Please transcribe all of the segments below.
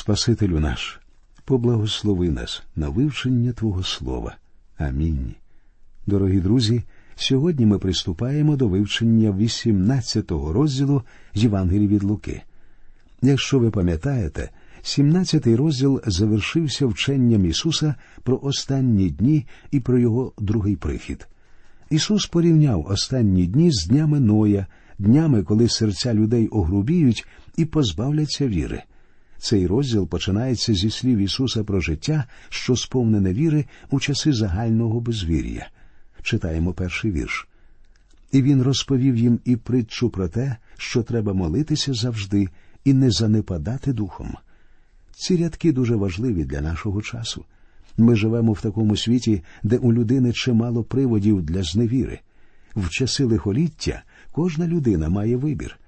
Спасителю наш, поблагослови нас на вивчення Твого Слова. Амінь. Дорогі друзі, сьогодні ми приступаємо до вивчення 18-го розділу Євангелії від Луки. Якщо ви пам'ятаєте, 17-й розділ завершився вченням Ісуса про останні дні і про Його другий прихід. Ісус порівняв останні дні з днями Ноя, днями, коли серця людей огрубіють і позбавляться віри. Цей розділ починається зі слів Ісуса про життя, що сповнене віри у часи загального безвір'я. Читаємо перший вірш. І він розповів їм і притчу про те, що треба молитися завжди і не занепадати духом. Ці рядки дуже важливі для нашого часу. Ми живемо в такому світі, де у людини чимало приводів для зневіри. В часи лихоліття кожна людина має вибір.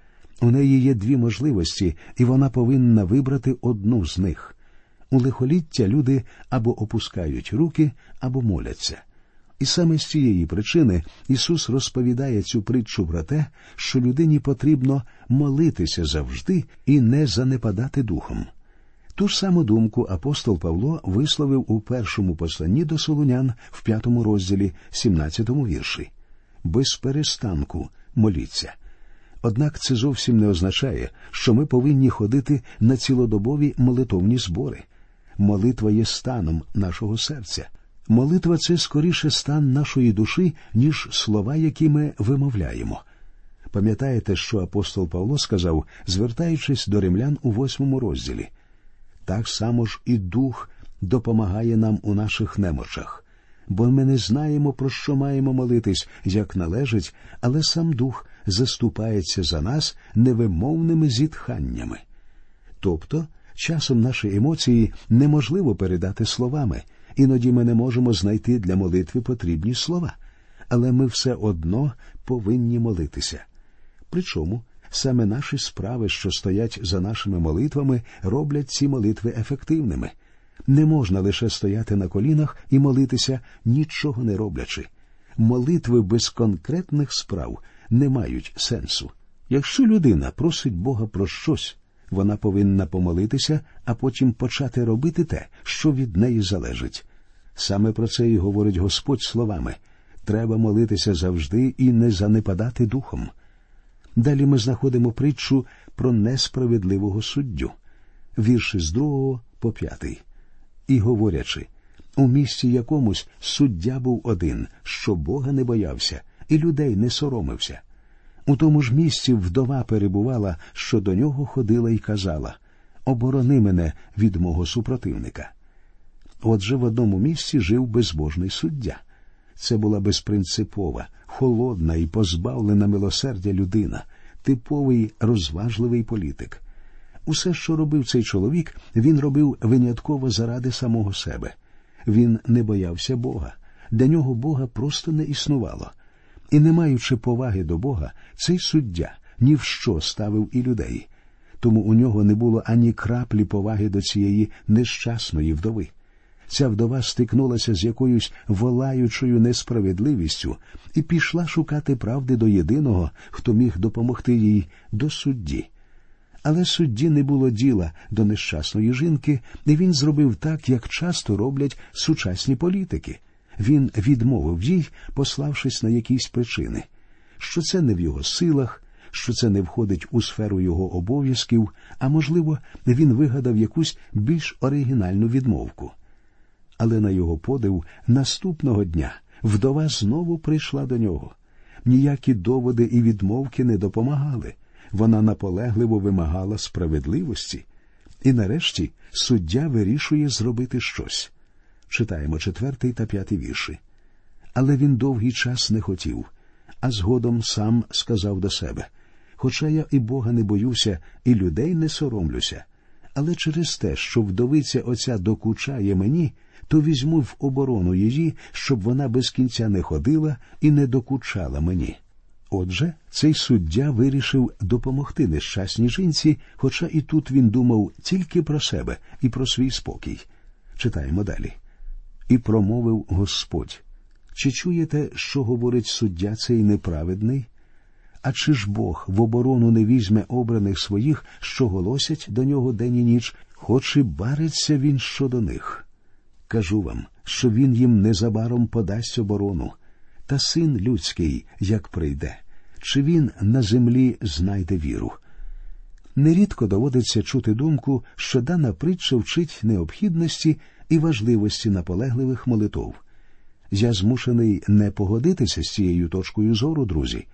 У неї є дві можливості, і вона повинна вибрати одну з них. У лихоліття люди або опускають руки, або моляться. І саме з цієї причини Ісус розповідає цю притчу про те, що людині потрібно молитися завжди і не занепадати духом. Ту ж саму думку апостол Павло висловив у першому посланні до Солунян в п'ятому розділі, 17-му вірші. Без перестанку моліться. Однак це зовсім не означає, що ми повинні ходити на цілодобові молитовні збори. Молитва є станом нашого серця. Молитва це скоріше стан нашої душі, ніж слова, які ми вимовляємо. Пам'ятаєте, що апостол Павло сказав, звертаючись до римлян у восьмому розділі так само ж і дух допомагає нам у наших немочах, бо ми не знаємо, про що маємо молитись, як належить, але сам дух заступається за нас невимовними зітханнями. Тобто, часом наші емоції неможливо передати словами, іноді ми не можемо знайти для молитви потрібні слова, але ми все одно повинні молитися. Причому саме наші справи, що стоять за нашими молитвами, роблять ці молитви ефективними. Не можна лише стояти на колінах і молитися, нічого не роблячи. Молитви без конкретних справ не мають сенсу. Якщо людина просить Бога про щось, вона повинна помолитися, а потім почати робити те, що від неї залежить. Саме про це і говорить Господь словами треба молитися завжди і не занепадати духом. Далі ми знаходимо притчу про несправедливого суддю, вірші з другого по п'ятий. І говорячи, у місті якомусь суддя був один, що Бога не боявся, і людей не соромився. У тому ж місці вдова перебувала, що до нього ходила і казала Оборони мене від мого супротивника. Отже, в одному місці жив безбожний суддя. Це була безпринципова, холодна і позбавлена милосердя людина, типовий розважливий політик. Усе, що робив цей чоловік, він робив винятково заради самого себе. Він не боявся Бога. Для нього Бога просто не існувало. І, не маючи поваги до Бога, цей суддя ні в що ставив і людей. Тому у нього не було ані краплі поваги до цієї нещасної вдови. Ця вдова стикнулася з якоюсь волаючою несправедливістю і пішла шукати правди до єдиного, хто міг допомогти їй до судді. Але судді не було діла до нещасної жінки, і він зробив так, як часто роблять сучасні політики. Він відмовив їй, пославшись на якісь причини, що це не в його силах, що це не входить у сферу його обов'язків, а можливо, він вигадав якусь більш оригінальну відмовку але на його подив наступного дня вдова знову прийшла до нього. Ніякі доводи і відмовки не допомагали. Вона наполегливо вимагала справедливості. І нарешті суддя вирішує зробити щось. Читаємо четвертий та п'ятий вірші. Але він довгий час не хотів, а згодом сам сказав до себе Хоча я і Бога не боюся, і людей не соромлюся, але через те, що вдовиця оця докучає мені, то візьму в оборону її, щоб вона без кінця не ходила і не докучала мені. Отже, цей суддя вирішив допомогти нещасній жінці, хоча і тут він думав тільки про себе і про свій спокій. Читаємо далі. І промовив Господь. Чи чуєте, що говорить суддя цей неправедний? А чи ж Бог в оборону не візьме обраних своїх, що голосять до нього день і ніч, хоч і бариться він щодо них. Кажу вам, що він їм незабаром подасть оборону, та син людський, як прийде, чи він на землі знайде віру. Нерідко доводиться чути думку, що дана притча вчить необхідності і важливості наполегливих молитов. Я змушений не погодитися з цією точкою зору, друзі.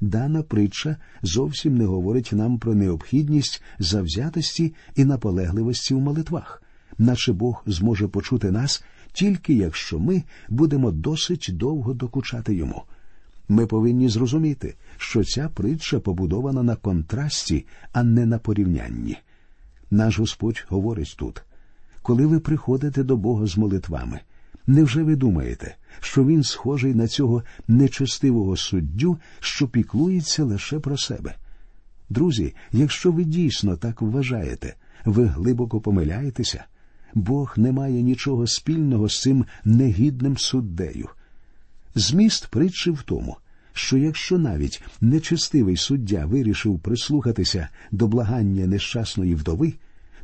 Дана притча зовсім не говорить нам про необхідність завзятості і наполегливості в молитвах, наче Бог зможе почути нас тільки якщо ми будемо досить довго докучати йому. Ми повинні зрозуміти, що ця притча побудована на контрасті, а не на порівнянні. Наш Господь говорить тут коли ви приходите до Бога з молитвами, невже ви думаєте, що Він схожий на цього нечестивого суддю, що піклується лише про себе? Друзі, якщо ви дійсно так вважаєте, ви глибоко помиляєтеся. Бог не має нічого спільного з цим негідним суддею. Зміст притчі в тому, що якщо навіть нечестивий суддя вирішив прислухатися до благання нещасної вдови,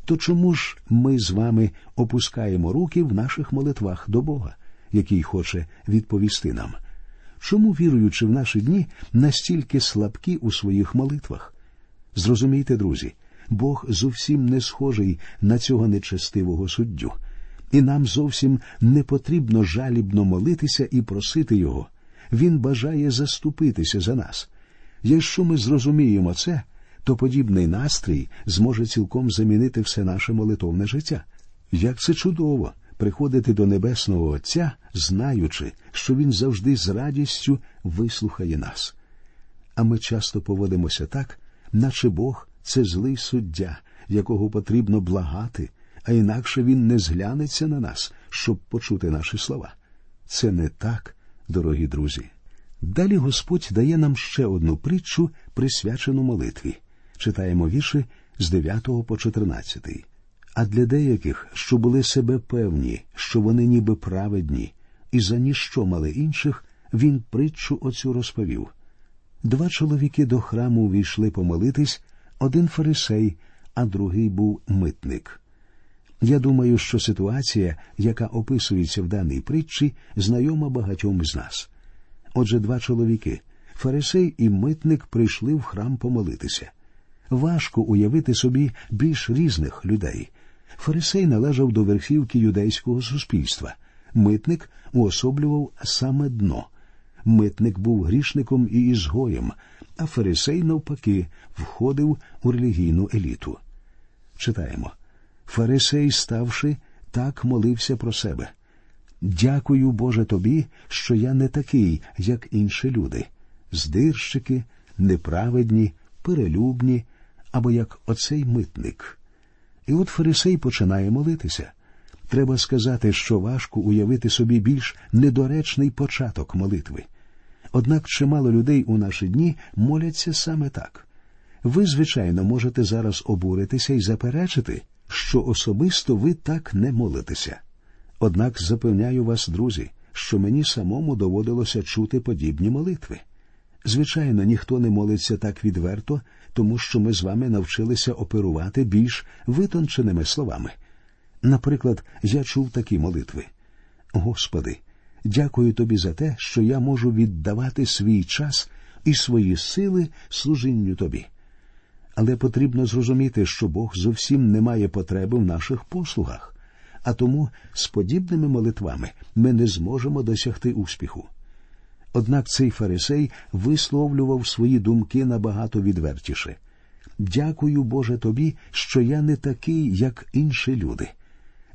то чому ж ми з вами опускаємо руки в наших молитвах до Бога, який хоче відповісти нам? Чому, віруючи в наші дні, настільки слабкі у своїх молитвах? Зрозумійте, друзі, Бог зовсім не схожий на цього нечестивого суддю, і нам зовсім не потрібно жалібно молитися і просити Його. Він бажає заступитися за нас. Якщо ми зрозуміємо це, то подібний настрій зможе цілком замінити все наше молитовне життя. Як це чудово приходити до Небесного Отця, знаючи, що Він завжди з радістю вислухає нас. А ми часто поводимося так, наче Бог це злий суддя, якого потрібно благати, а інакше він не зглянеться на нас, щоб почути наші слова. Це не так, дорогі друзі. Далі Господь дає нам ще одну притчу, присвячену молитві. Читаємо вірші з 9 по 14. А для деяких, що були себе певні, що вони ніби праведні, і за ніщо мали інших, він притчу оцю розповів. Два чоловіки до храму увійшли помолитись, один фарисей, а другий був митник. Я думаю, що ситуація, яка описується в даній притчі, знайома багатьом з нас. Отже, два чоловіки фарисей і митник прийшли в храм помолитися. Важко уявити собі більш різних людей. Фарисей належав до верхівки юдейського суспільства, митник уособлював саме дно. Митник був грішником і ізгоєм, а фарисей, навпаки, входив у релігійну еліту. Читаємо Фарисей, ставши, так молився про себе. Дякую, Боже, тобі, що я не такий, як інші люди, здирщики, неправедні, перелюбні, або як оцей митник. І от Фарисей починає молитися. Треба сказати, що важко уявити собі більш недоречний початок молитви. Однак чимало людей у наші дні моляться саме так. Ви, звичайно, можете зараз обуритися і заперечити, що особисто ви так не молитеся. Однак запевняю вас, друзі, що мені самому доводилося чути подібні молитви. Звичайно, ніхто не молиться так відверто, тому що ми з вами навчилися оперувати більш витонченими словами. Наприклад, я чув такі молитви. Господи, дякую тобі за те, що я можу віддавати свій час і свої сили служінню тобі. Але потрібно зрозуміти, що Бог зовсім не має потреби в наших послугах, а тому з подібними молитвами ми не зможемо досягти успіху. Однак цей фарисей висловлював свої думки набагато відвертіше. Дякую, Боже, тобі, що я не такий, як інші люди.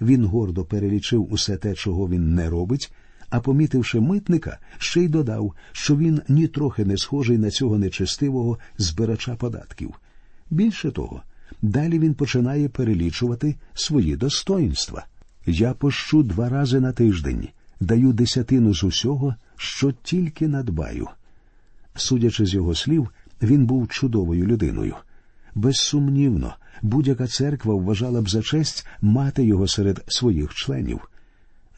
Він гордо перелічив усе те, чого він не робить, а помітивши митника, ще й додав, що він нітрохи не схожий на цього нечестивого збирача податків. Більше того, далі він починає перелічувати свої достоїнства. Я пощу два рази на тиждень, даю десятину з усього, що тільки надбаю. Судячи з його слів, він був чудовою людиною. Безсумнівно, будь-яка церква вважала б за честь мати його серед своїх членів.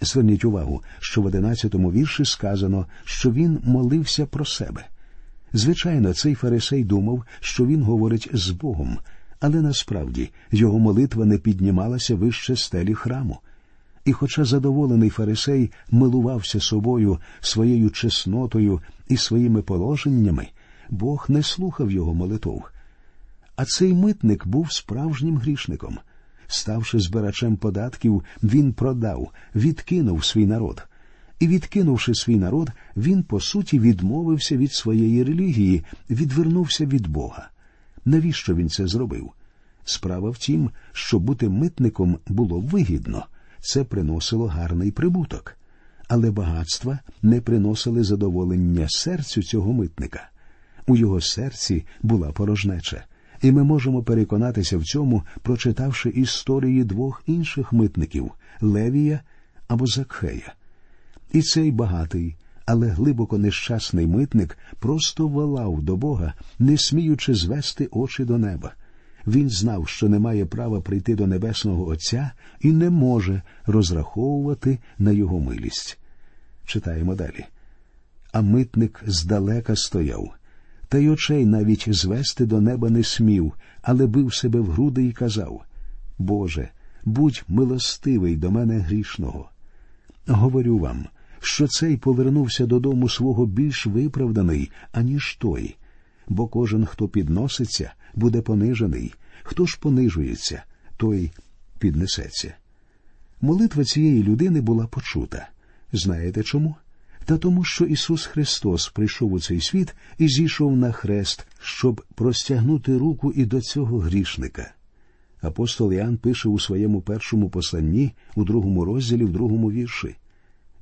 Зверніть увагу, що в одинадцятому вірші сказано, що він молився про себе. Звичайно, цей фарисей думав, що він говорить з Богом, Але насправді його молитва не піднімалася вище стелі храму. І, хоча задоволений фарисей милувався собою, своєю чеснотою і своїми положеннями, Бог не слухав його молитов. А цей митник був справжнім грішником. Ставши збирачем податків, він продав, відкинув свій народ. І, відкинувши свій народ, він, по суті, відмовився від своєї релігії, відвернувся від Бога. Навіщо він це зробив? Справа в тім, що бути митником було вигідно, це приносило гарний прибуток, але багатства не приносили задоволення серцю цього митника. У його серці була порожнеча, і ми можемо переконатися в цьому, прочитавши історії двох інших митників Левія або Закхея. І цей багатий, але глибоко нещасний митник просто волав до Бога, не сміючи звести очі до неба. Він знав, що не має права прийти до Небесного Отця і не може розраховувати на його милість. Читаємо далі. А митник здалека стояв, та й очей навіть звести до неба не смів, але бив себе в груди і казав Боже, будь милостивий до мене грішного. Говорю вам, що цей повернувся додому свого більш виправданий, аніж той, бо кожен, хто підноситься, буде понижений, хто ж понижується, той піднесеться. Молитва цієї людини була почута. Знаєте чому? Та тому, що Ісус Христос прийшов у цей світ і зійшов на хрест, щоб простягнути руку і до цього грішника. Апостол Іоанн пише у своєму першому посланні, у другому розділі, в другому вірші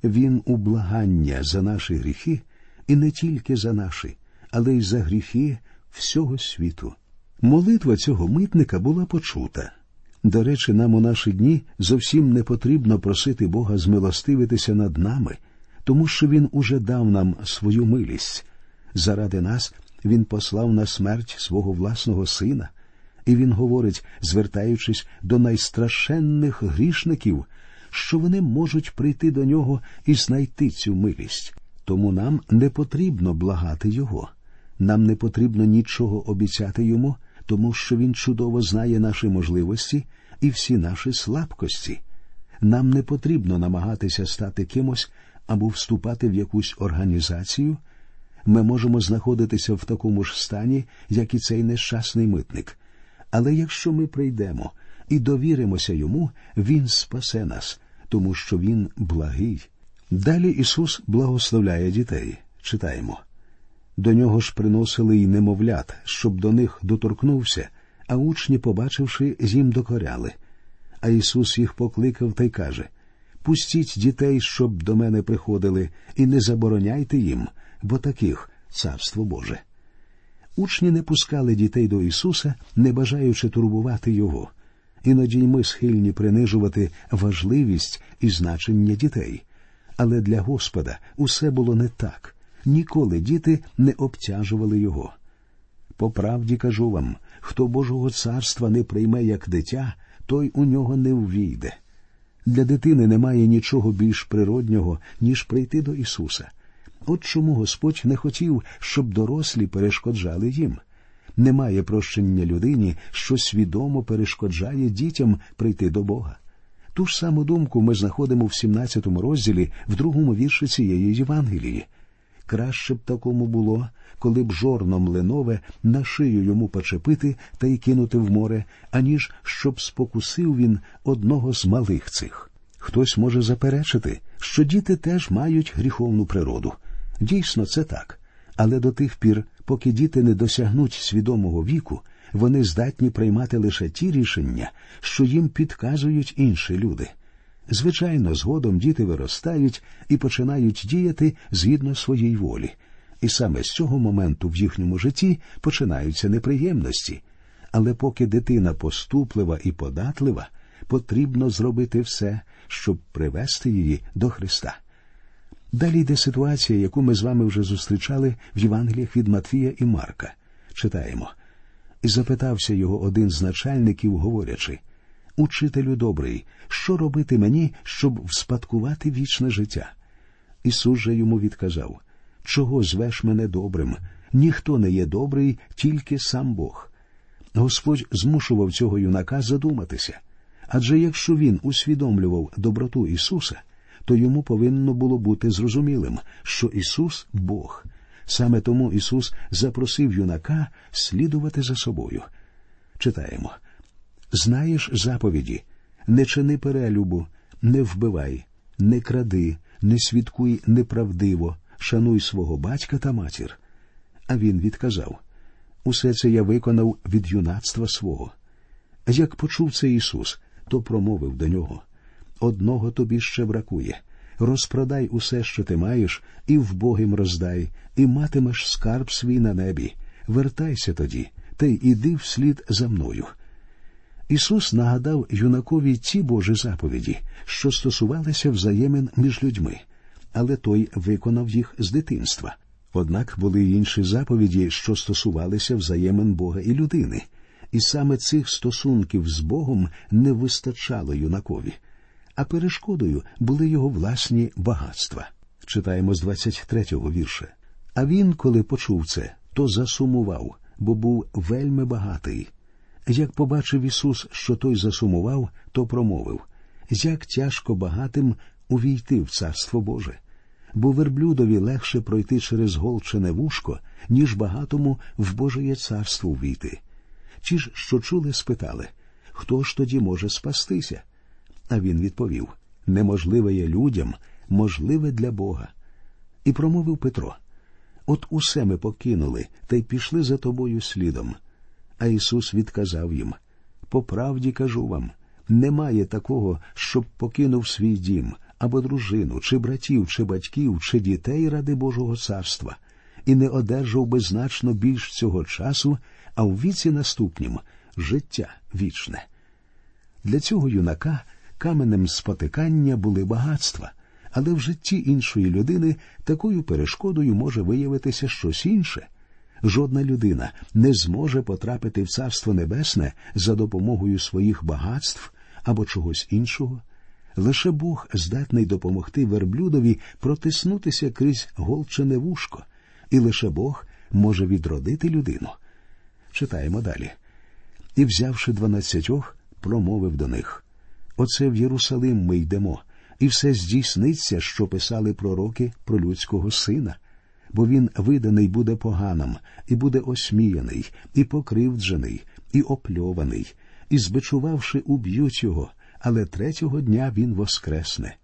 Він у благання за наші гріхи, і не тільки за наші, але й за гріхи всього світу. Молитва цього митника була почута. До речі, нам у наші дні зовсім не потрібно просити Бога змилостивитися над нами, тому що Він уже дав нам свою милість. Заради нас Він послав на смерть свого власного сина, і Він говорить, звертаючись до найстрашенних грішників, що вони можуть прийти до нього і знайти цю милість. Тому нам не потрібно благати Його, нам не потрібно нічого обіцяти йому тому що Він чудово знає наші можливості і всі наші слабкості. Нам не потрібно намагатися стати кимось або вступати в якусь організацію. Ми можемо знаходитися в такому ж стані, як і цей нещасний митник. Але якщо ми прийдемо і довіримося йому, Він спасе нас, тому що Він благий. Далі Ісус благословляє дітей. Читаємо. До нього ж приносили й немовлят, щоб до них доторкнувся, а учні, побачивши, їм докоряли. А Ісус їх покликав та й каже Пустіть дітей, щоб до мене приходили, і не забороняйте їм, бо таких царство Боже. Учні не пускали дітей до Ісуса, не бажаючи турбувати Його. Іноді й ми схильні принижувати важливість і значення дітей. Але для Господа усе було не так ніколи діти не обтяжували його. По правді кажу вам хто Божого царства не прийме як дитя, той у нього не ввійде. Для дитини немає нічого більш природнього, ніж прийти до Ісуса. От чому Господь не хотів, щоб дорослі перешкоджали їм. Немає прощення людині, що свідомо перешкоджає дітям прийти до Бога. Ту ж саму думку ми знаходимо в 17 розділі в другому вірші цієї Євангелії. Краще б такому було, коли б жорно млинове на шию йому почепити та й кинути в море, аніж щоб спокусив він одного з малих цих. Хтось може заперечити, що діти теж мають гріховну природу. Дійсно, це так. Але до тих пір, поки діти не досягнуть свідомого віку, вони здатні приймати лише ті рішення, що їм підказують інші люди. Звичайно, згодом діти виростають і починають діяти згідно своїй волі, і саме з цього моменту в їхньому житті починаються неприємності. Але поки дитина поступлива і податлива, потрібно зробити все, щоб привести її до Христа. Далі йде ситуація, яку ми з вами вже зустрічали в Євангеліях від Матвія і Марка. Читаємо. І запитався його один з начальників, говорячи Учителю добрий, що робити мені, щоб вспадкувати вічне життя? Ісус же йому відказав Чого звеш мене добрим? Ніхто не є добрий, тільки сам Бог. Господь змушував цього юнака задуматися. Адже якщо він усвідомлював доброту Ісуса, то йому повинно було бути зрозумілим, що Ісус Бог. Саме тому Ісус запросив юнака слідувати за собою. Читаємо Знаєш заповіді, не чини перелюбу, не вбивай, не кради, не свідкуй неправдиво, шануй свого батька та матір. А він відказав Усе це я виконав від юнацтва свого. Як почув це Ісус, то промовив до нього Одного тобі ще бракує. Розпродай усе, що ти маєш, і вбогим роздай, і матимеш скарб свій на небі. Вертайся тоді, та й іди вслід за мною. Ісус нагадав юнакові ті Божі заповіді, що стосувалися взаємин між людьми, але той виконав їх з дитинства. Однак були й інші заповіді, що стосувалися взаємин Бога і людини, і саме цих стосунків з Богом не вистачало юнакові, а перешкодою були його власні багатства. Читаємо з 23-го вірша. А він, коли почув це, то засумував, бо був вельми багатий. Як побачив Ісус, що той засумував, то промовив як тяжко багатим увійти в Царство Боже, бо верблюдові легше пройти через голчене вушко, ніж багатому в Божеє царство увійти. Ті ж, що чули, спитали хто ж тоді може спастися? А він відповів неможливе є людям, можливе для Бога. І промовив Петро От усе ми покинули та й пішли за тобою слідом. А Ісус відказав їм По правді кажу вам немає такого, щоб покинув свій дім або дружину, чи братів, чи батьків, чи дітей ради Божого царства, і не одержав би значно більш цього часу, а в віці наступнім життя вічне. Для цього юнака каменем спотикання були багатства, але в житті іншої людини такою перешкодою може виявитися щось інше. Жодна людина не зможе потрапити в Царство Небесне за допомогою своїх багатств або чогось іншого. Лише Бог здатний допомогти верблюдові протиснутися крізь голчене вушко, і лише Бог може відродити людину. Читаємо далі. І, взявши дванадцятьох, промовив до них Оце в Єрусалим ми йдемо, і все здійсниться, що писали пророки про людського сина бо він виданий буде поганим, і буде осміяний, і покривджений, і опльований, і, збичувавши, уб'ють його, але третього дня він воскресне.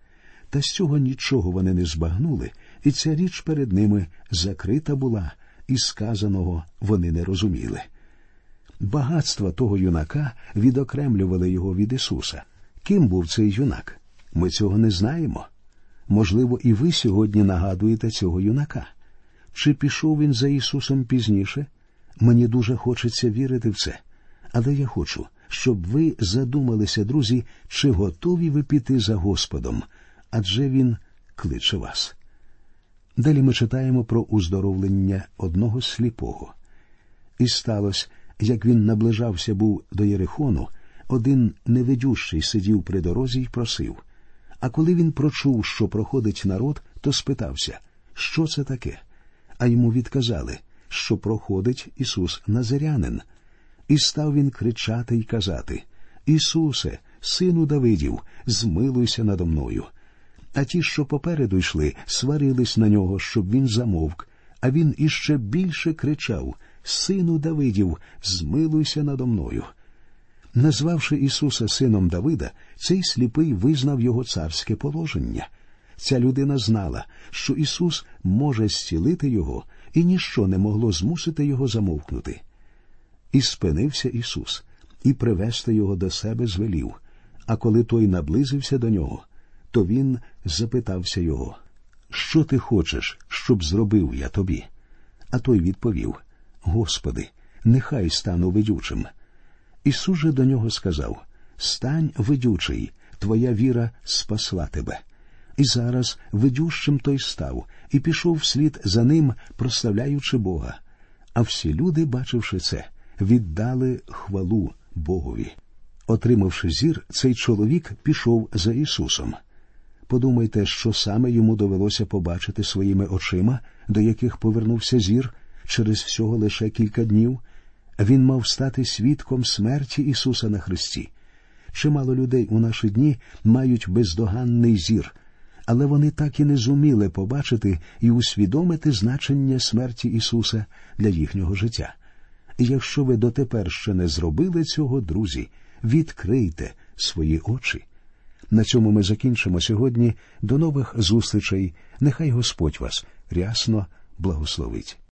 Та з цього нічого вони не збагнули, і ця річ перед ними закрита була, і сказаного вони не розуміли. Багатства того юнака відокремлювали його від Ісуса. Ким був цей юнак? Ми цього не знаємо. Можливо, і ви сьогодні нагадуєте цього юнака. Чи пішов він за Ісусом пізніше? Мені дуже хочеться вірити в це. Але я хочу, щоб ви задумалися, друзі, чи готові ви піти за Господом, адже Він кличе вас. Далі ми читаємо про уздоровлення одного сліпого. І сталося, як він наближався був до Єрихону, один невидющий сидів при дорозі й просив. А коли він прочув, що проходить народ, то спитався, що це таке? А йому відказали, що проходить Ісус Назарянин. І став він кричати й казати Ісусе, сину Давидів, змилуйся надо мною. А ті, що попереду йшли, сварились на нього, щоб він замовк, а він іще більше кричав Сину Давидів, змилуйся надо мною. Назвавши Ісуса сином Давида, цей сліпий визнав його царське положення. Ця людина знала, що Ісус може зцілити його, і ніщо не могло змусити його замовкнути. І спинився Ісус, і привести його до себе звелів. А коли той наблизився до нього, то він запитався його Що ти хочеш, щоб зробив я тобі? А той відповів Господи, нехай стану ведючим. Ісус же до нього сказав Стань ведючий, твоя віра спасла тебе. І зараз ведющим той став і пішов вслід за ним, прославляючи Бога. А всі люди, бачивши це, віддали хвалу Богові. Отримавши зір, цей чоловік пішов за Ісусом. Подумайте, що саме йому довелося побачити своїми очима, до яких повернувся зір через всього лише кілька днів. Він мав стати свідком смерті Ісуса на Христі. Чимало людей у наші дні мають бездоганний зір, але вони так і не зуміли побачити і усвідомити значення смерті Ісуса для їхнього життя. Якщо ви дотепер ще не зробили цього, друзі, відкрийте свої очі. На цьому ми закінчимо сьогодні. До нових зустрічей. Нехай Господь вас рясно благословить.